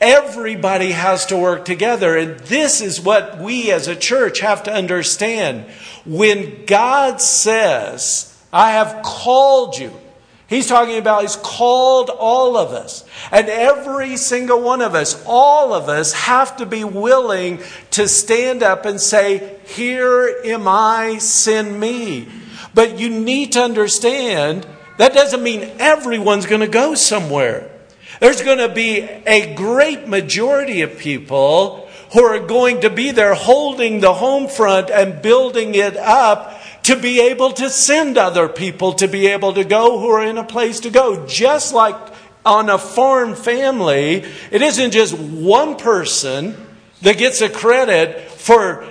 everybody has to work together. And this is what we as a church have to understand. When God says, I have called you, He's talking about He's called all of us. And every single one of us, all of us, have to be willing to stand up and say, Here am I, send me. But you need to understand that doesn't mean everyone's going to go somewhere. There's going to be a great majority of people who are going to be there holding the home front and building it up to be able to send other people to be able to go who are in a place to go. Just like on a farm family, it isn't just one person that gets a credit for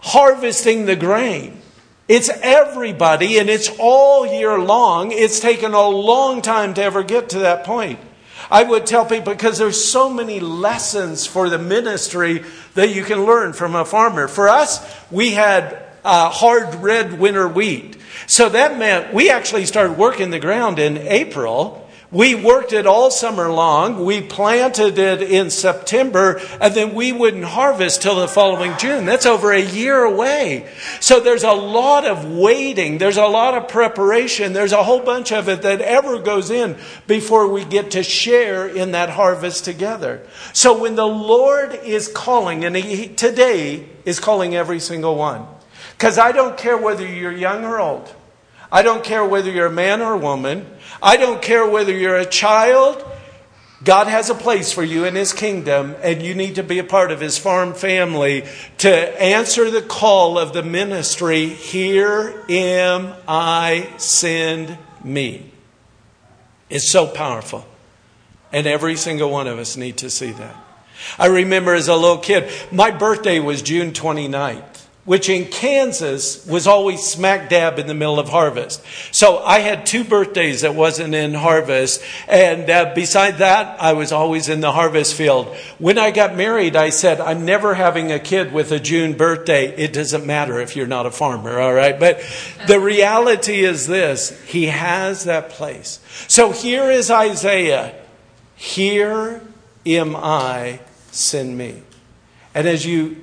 harvesting the grain. It's everybody and it's all year long. It's taken a long time to ever get to that point. I would tell people because there's so many lessons for the ministry that you can learn from a farmer. For us, we had uh, hard red winter wheat. So that meant we actually started working the ground in April. We worked it all summer long. We planted it in September, and then we wouldn't harvest till the following June. That's over a year away. So there's a lot of waiting. There's a lot of preparation. There's a whole bunch of it that ever goes in before we get to share in that harvest together. So when the Lord is calling, and he, today is calling every single one, because I don't care whether you're young or old. I don't care whether you're a man or a woman. I don't care whether you're a child. God has a place for you in His kingdom, and you need to be a part of His farm family to answer the call of the ministry Here am I, send me. It's so powerful. And every single one of us need to see that. I remember as a little kid, my birthday was June 29th which in Kansas was always smack dab in the middle of harvest. So I had two birthdays that wasn't in harvest. And uh, beside that, I was always in the harvest field. When I got married, I said, I'm never having a kid with a June birthday. It doesn't matter if you're not a farmer, all right? But the reality is this. He has that place. So here is Isaiah. Here am I, send me. And as you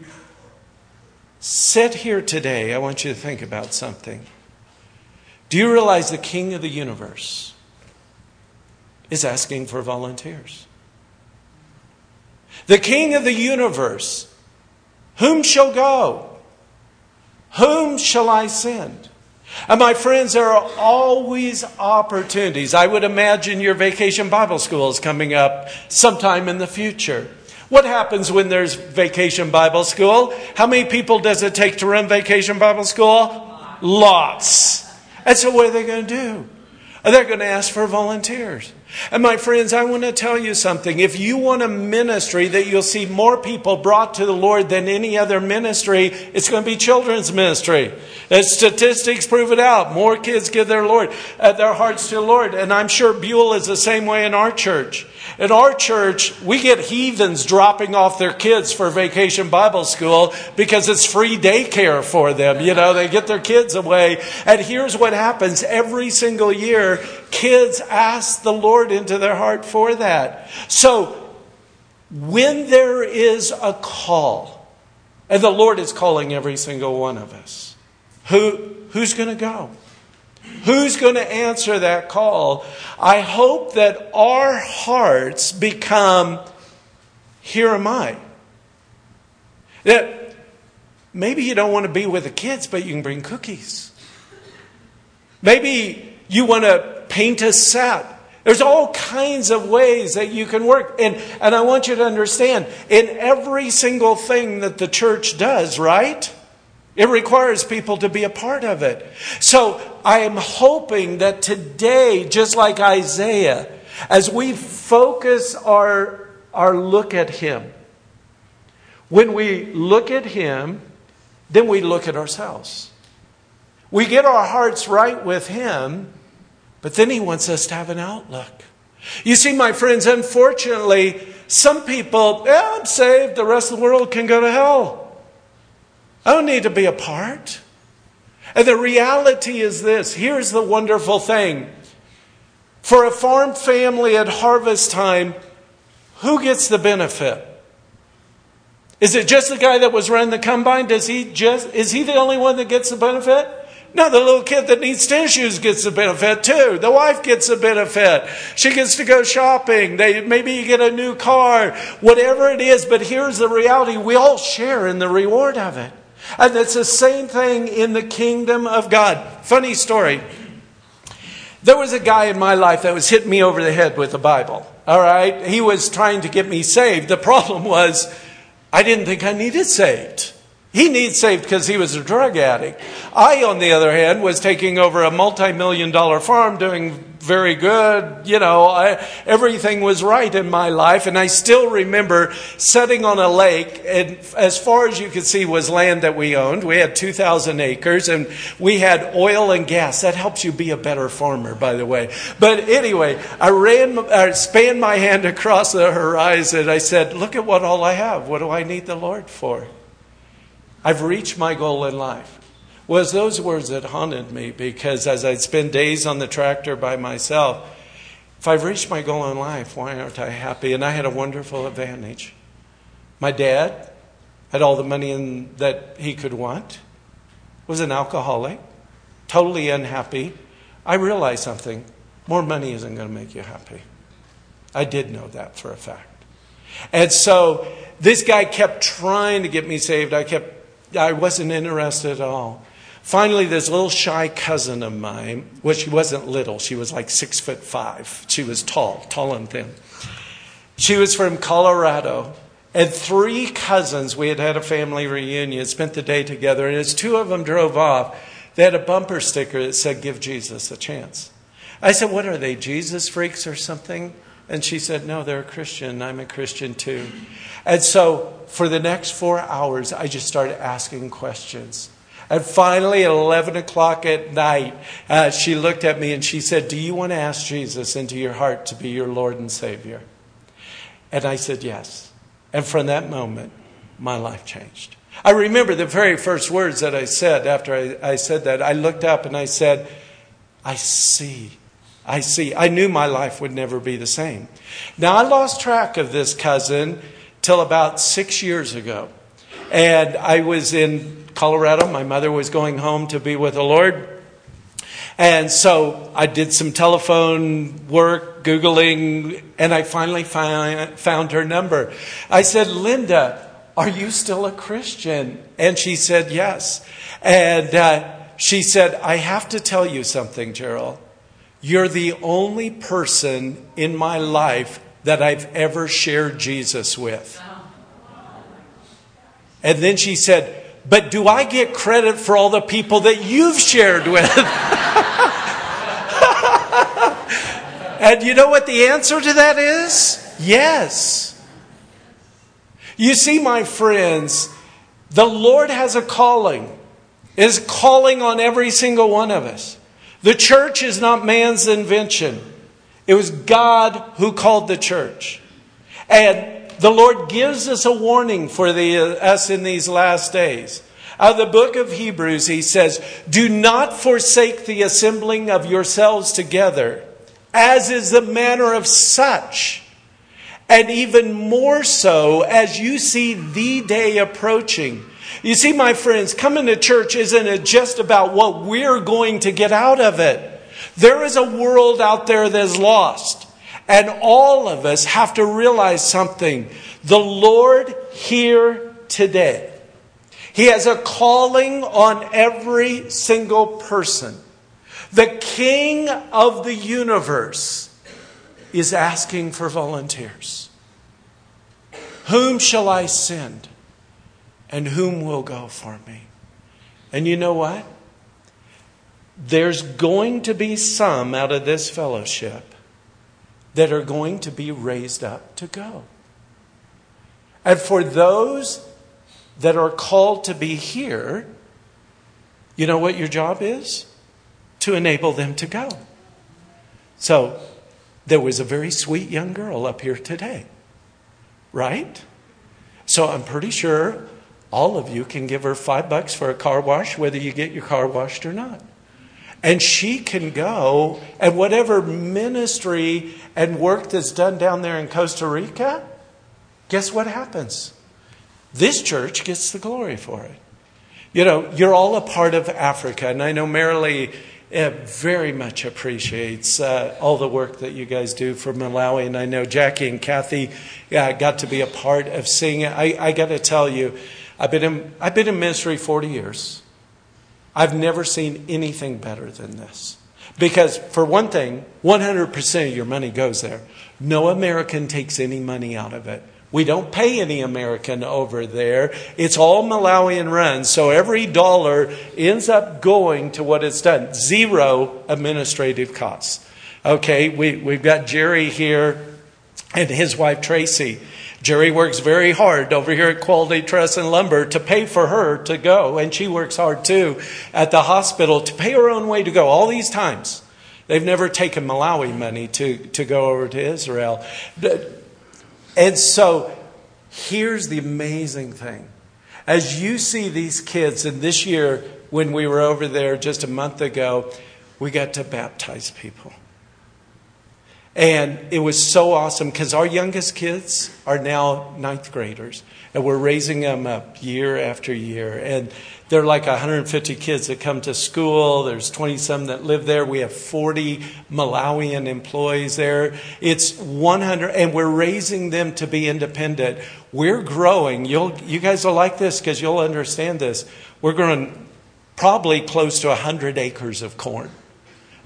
sit here today, I want you to think about something. Do you realize the King of the universe is asking for volunteers? The King of the universe, whom shall go? Whom shall I send? And my friends, there are always opportunities. I would imagine your vacation Bible school is coming up sometime in the future. What happens when there's vacation Bible school? How many people does it take to run vacation Bible school? Lots. And so, what are they going to do? They're going to ask for volunteers. And my friends, I want to tell you something. If you want a ministry that you'll see more people brought to the Lord than any other ministry, it's going to be children's ministry. As statistics prove it out, more kids give their Lord, uh, their hearts to the Lord. And I'm sure Buhl is the same way in our church. In our church, we get heathens dropping off their kids for vacation Bible school because it's free daycare for them. You know, they get their kids away. And here's what happens every single year kids ask the Lord into their heart for that. So, when there is a call, and the Lord is calling every single one of us, who, who's going to go? Who's going to answer that call? I hope that our hearts become, here am I. That maybe you don't want to be with the kids, but you can bring cookies. Maybe you want to paint a set. There's all kinds of ways that you can work. And, and I want you to understand in every single thing that the church does, right? It requires people to be a part of it. So I am hoping that today, just like Isaiah, as we focus our, our look at Him, when we look at Him, then we look at ourselves. We get our hearts right with Him, but then He wants us to have an outlook. You see, my friends, unfortunately, some people, yeah, I'm saved, the rest of the world can go to hell. I don't need to be a part. And the reality is this here's the wonderful thing. For a farm family at harvest time, who gets the benefit? Is it just the guy that was running the combine? Does he just is he the only one that gets the benefit? No, the little kid that needs tissues gets the benefit too. The wife gets the benefit. She gets to go shopping. They, maybe you get a new car, whatever it is. But here's the reality. We all share in the reward of it. And it's the same thing in the kingdom of God. Funny story. There was a guy in my life that was hitting me over the head with the Bible. All right. He was trying to get me saved. The problem was I didn't think I needed saved. He needs saved because he was a drug addict. I, on the other hand, was taking over a multi million dollar farm doing very good. You know, I, everything was right in my life. And I still remember sitting on a lake, and as far as you could see was land that we owned. We had 2,000 acres, and we had oil and gas. That helps you be a better farmer, by the way. But anyway, I ran, I spanned my hand across the horizon. I said, Look at what all I have. What do I need the Lord for? I've reached my goal in life. Was those words that haunted me because as I'd spend days on the tractor by myself, if I've reached my goal in life, why aren't I happy? And I had a wonderful advantage. My dad had all the money in, that he could want, was an alcoholic, totally unhappy. I realized something more money isn't going to make you happy. I did know that for a fact. And so this guy kept trying to get me saved. I kept I wasn't interested at all. Finally, this little shy cousin of mine, well, she wasn't little, she was like six foot five. She was tall, tall and thin. She was from Colorado. And three cousins, we had had a family reunion, spent the day together, and as two of them drove off, they had a bumper sticker that said, Give Jesus a chance. I said, What are they, Jesus freaks or something? And she said, No, they're a Christian. I'm a Christian too. And so for the next four hours, I just started asking questions. And finally, at 11 o'clock at night, uh, she looked at me and she said, Do you want to ask Jesus into your heart to be your Lord and Savior? And I said, Yes. And from that moment, my life changed. I remember the very first words that I said after I, I said that. I looked up and I said, I see I see. I knew my life would never be the same. Now, I lost track of this cousin till about six years ago. And I was in Colorado. My mother was going home to be with the Lord. And so I did some telephone work, Googling, and I finally found, her number. I said, Linda, are you still a Christian? And she said, yes. And uh, she said, I have to tell you something, Gerald. You're the only person in my life that I've ever shared Jesus with. And then she said, But do I get credit for all the people that you've shared with? and you know what the answer to that is? Yes. You see, my friends, the Lord has a calling, is calling on every single one of us. The church is not man's invention. It was God who called the church. And the Lord gives us a warning for the, us in these last days. Out of the book of Hebrews, he says, Do not forsake the assembling of yourselves together, as is the manner of such. And even more so as you see the day approaching. You see, my friends, coming to church isn't just about what we're going to get out of it. There is a world out there that's lost. And all of us have to realize something. The Lord here today, He has a calling on every single person. The King of the universe is asking for volunteers. Whom shall I send? And whom will go for me? And you know what? There's going to be some out of this fellowship that are going to be raised up to go. And for those that are called to be here, you know what your job is? To enable them to go. So, there was a very sweet young girl up here today, right? So, I'm pretty sure all of you can give her five bucks for a car wash, whether you get your car washed or not. And she can go, and whatever ministry and work that's done down there in Costa Rica, guess what happens? This church gets the glory for it. You know, you're all a part of Africa, and I know Marilee uh, very much appreciates uh, all the work that you guys do for Malawi, and I know Jackie and Kathy uh, got to be a part of seeing it. I, I got to tell you, I've been in, I've been in ministry 40 years. I've never seen anything better than this. Because, for one thing, 100% of your money goes there. No American takes any money out of it. We don't pay any American over there. It's all Malawian run. So every dollar ends up going to what it's done. Zero administrative costs. Okay, we, we've got Jerry here and his wife Tracy. Jerry works very hard over here at Quality Truss and Lumber to pay for her to go, and she works hard too at the hospital to pay her own way to go all these times. They've never taken Malawi money to, to go over to Israel. And so here's the amazing thing. As you see these kids, and this year when we were over there just a month ago, we got to baptize people. And it was so awesome because our youngest kids are now ninth graders, and we're raising them up year after year. And there are like 150 kids that come to school. There's 20 some that live there. We have 40 Malawian employees there. It's 100, and we're raising them to be independent. We're growing. You'll, you guys will like this because you'll understand this. We're growing probably close to 100 acres of corn.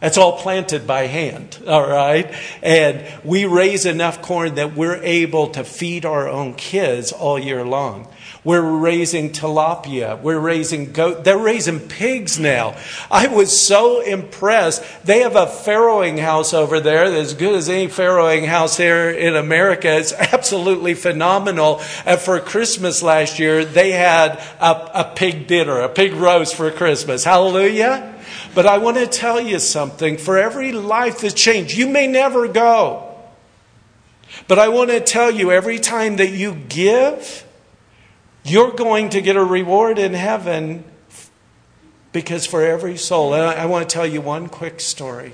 That's all planted by hand, all right? And we raise enough corn that we're able to feed our own kids all year long. We're raising tilapia. We're raising goat. They're raising pigs now. I was so impressed. They have a farrowing house over there that's as good as any farrowing house here in America. It's absolutely phenomenal. And for Christmas last year, they had a, a pig dinner, a pig roast for Christmas. Hallelujah. But I want to tell you something. For every life that's changed, you may never go. But I want to tell you every time that you give, you're going to get a reward in heaven because for every soul. And I want to tell you one quick story.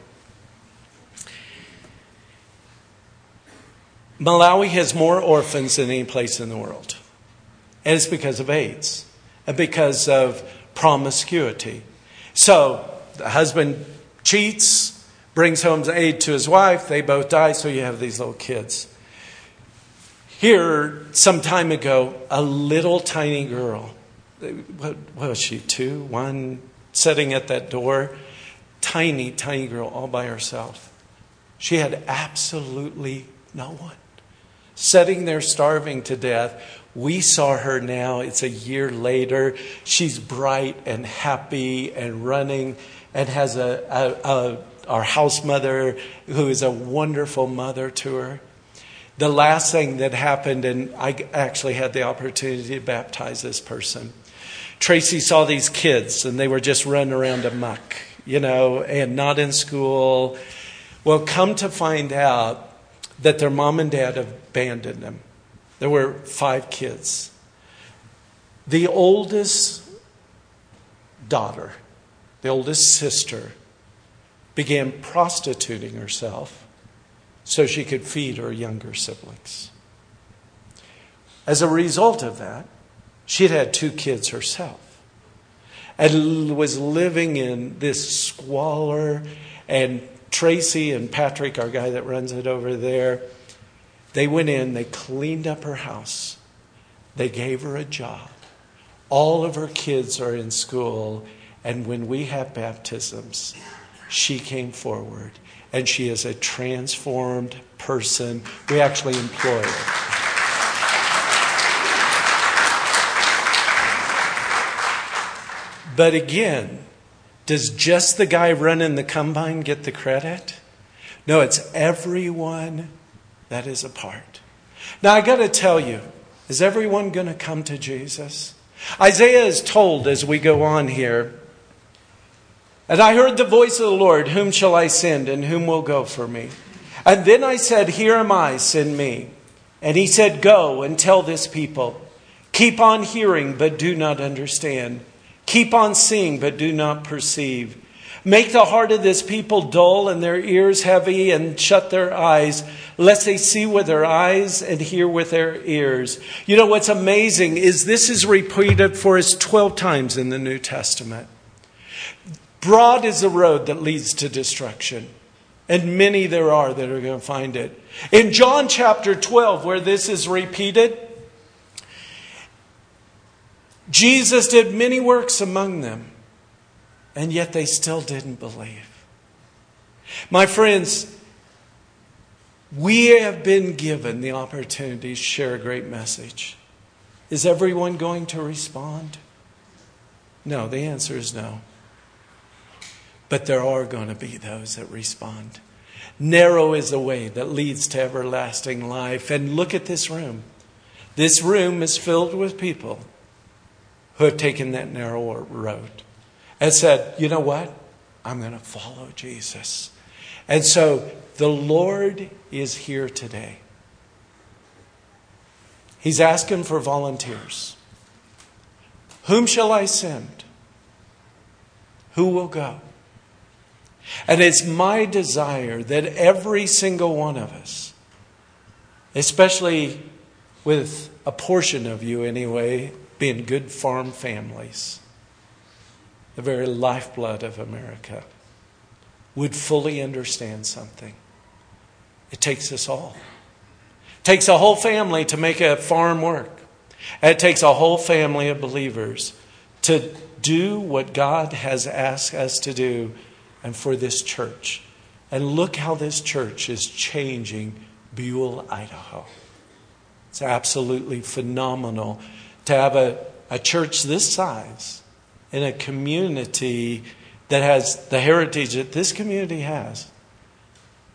Malawi has more orphans than any place in the world. And it's because of AIDS and because of promiscuity. So the husband cheats, brings home aid to his wife, they both die, so you have these little kids. Here, some time ago, a little tiny girl, what, what was she, two, one, sitting at that door, tiny, tiny girl all by herself. She had absolutely no one. Sitting there starving to death. We saw her now, it's a year later. She's bright and happy and running and has a, a, a, our house mother who is a wonderful mother to her. The last thing that happened, and I actually had the opportunity to baptize this person. Tracy saw these kids, and they were just running around amok, you know, and not in school. Well, come to find out that their mom and dad abandoned them. There were five kids. The oldest daughter the oldest sister, began prostituting herself so she could feed her younger siblings. As a result of that, she had had two kids herself and was living in this squalor. And Tracy and Patrick, our guy that runs it over there, they went in, they cleaned up her house, they gave her a job. All of her kids are in school and when we have baptisms, she came forward and she is a transformed person. We actually employ her. But again, does just the guy running the combine get the credit? No, it's everyone that is a part. Now, I got to tell you, is everyone going to come to Jesus? Isaiah is told as we go on here, and I heard the voice of the Lord, Whom shall I send, and whom will go for me? And then I said, Here am I, send me. And he said, Go and tell this people, keep on hearing, but do not understand. Keep on seeing, but do not perceive. Make the heart of this people dull and their ears heavy and shut their eyes, lest they see with their eyes and hear with their ears. You know what's amazing is this is repeated for us 12 times in the New Testament. Broad is the road that leads to destruction, and many there are that are going to find it. In John chapter 12, where this is repeated, Jesus did many works among them and yet they still didn't believe. My friends, we have been given the opportunity to share a great message. Is everyone going to respond? No, the answer is no. But there are going to be those that respond. Narrow is the way that leads to everlasting life. And look at this room. This room is filled with people who have taken that narrow road and said, you know what? I'm going to follow Jesus. And so the Lord is here today. He's asking for volunteers. Whom shall I send? Who will go? And it's my desire that every single one of us, especially with a portion of you anyway, being good farm families, the very lifeblood of America, would fully understand something. It takes us all. It takes a whole family to make a farm work. And it takes a whole family of believers to do what God has asked us to do and for this church. And look how this church is changing Buhl, Idaho. It's absolutely phenomenal to have a, a church this size in a community that has the heritage that this community has,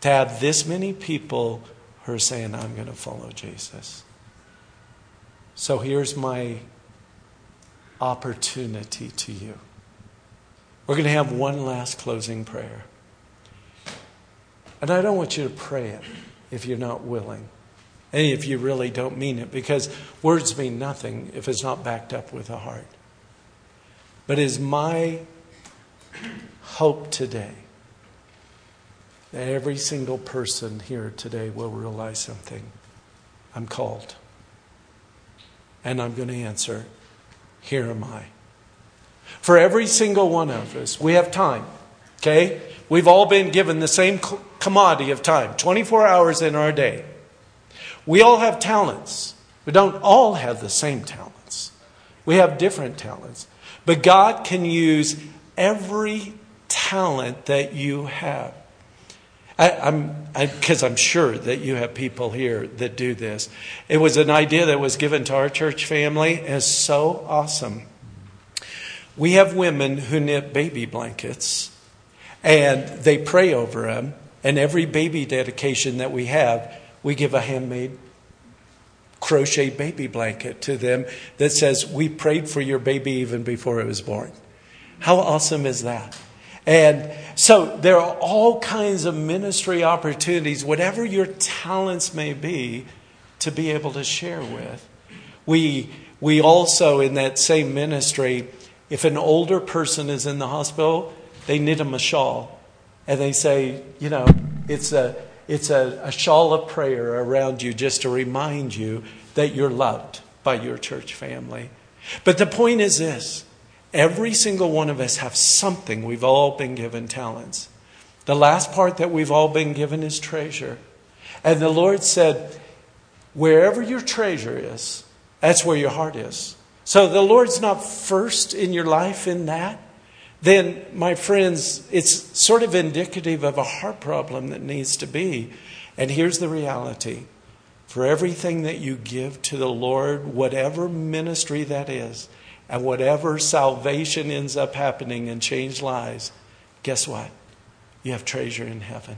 to have this many people who are saying, I'm going to follow Jesus. So here's my opportunity to you. We're going to have one last closing prayer. And I don't want you to pray it if you're not willing. And if you really don't mean it, because words mean nothing if it's not backed up with a heart. But is my hope today that every single person here today will realize something. I'm called. And I'm going to answer, Here am I. For every single one of us, we have time. Okay? We've all been given the same commodity of time 24 hours in our day. We all have talents. We don't all have the same talents, we have different talents. But God can use every talent that you have. I, am because I'm sure that you have people here that do this. It was an idea that was given to our church family. It's so awesome. We have women who knit baby blankets, and they pray over them. And every baby dedication that we have, we give a handmade crochet baby blanket to them that says, We prayed for your baby even before it was born. How awesome is that? And so there are all kinds of ministry opportunities, whatever your talents may be, to be able to share with. We, we also, in that same ministry, if an older person is in the hospital, they knit them a shawl. And they say, you know, it's a, it's a, a shawl of prayer around you just to remind you that you're loved by your church family. But the point is this every single one of us have something. We've all been given talents. The last part that we've all been given is treasure. And the Lord said, wherever your treasure is, that's where your heart is. So the Lord's not first in your life in that then, my friends, it's sort of indicative of a heart problem that needs to be. And here's the reality for everything that you give to the Lord, whatever ministry that is, and whatever salvation ends up happening and change lives, guess what? You have treasure in heaven.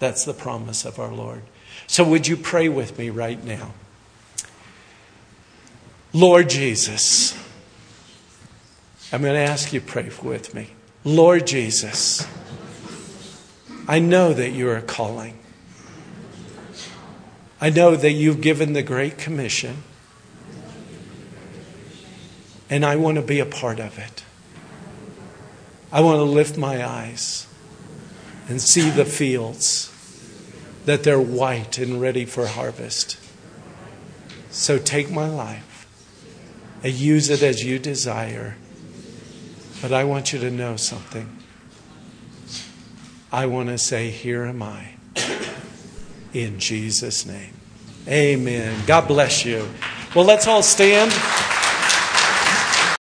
That's the promise of our Lord. So, would you pray with me right now? Lord Jesus, I'm going to ask you to pray with me. Lord Jesus, I know that you are calling. I know that you've given the Great Commission, and I want to be a part of it. I want to lift my eyes and see the fields, that they're white and ready for harvest. So take my life use it as you desire. But I want you to know something. I want to say, Here am I. In Jesus' name. Amen. God bless you. Well, let's all stand.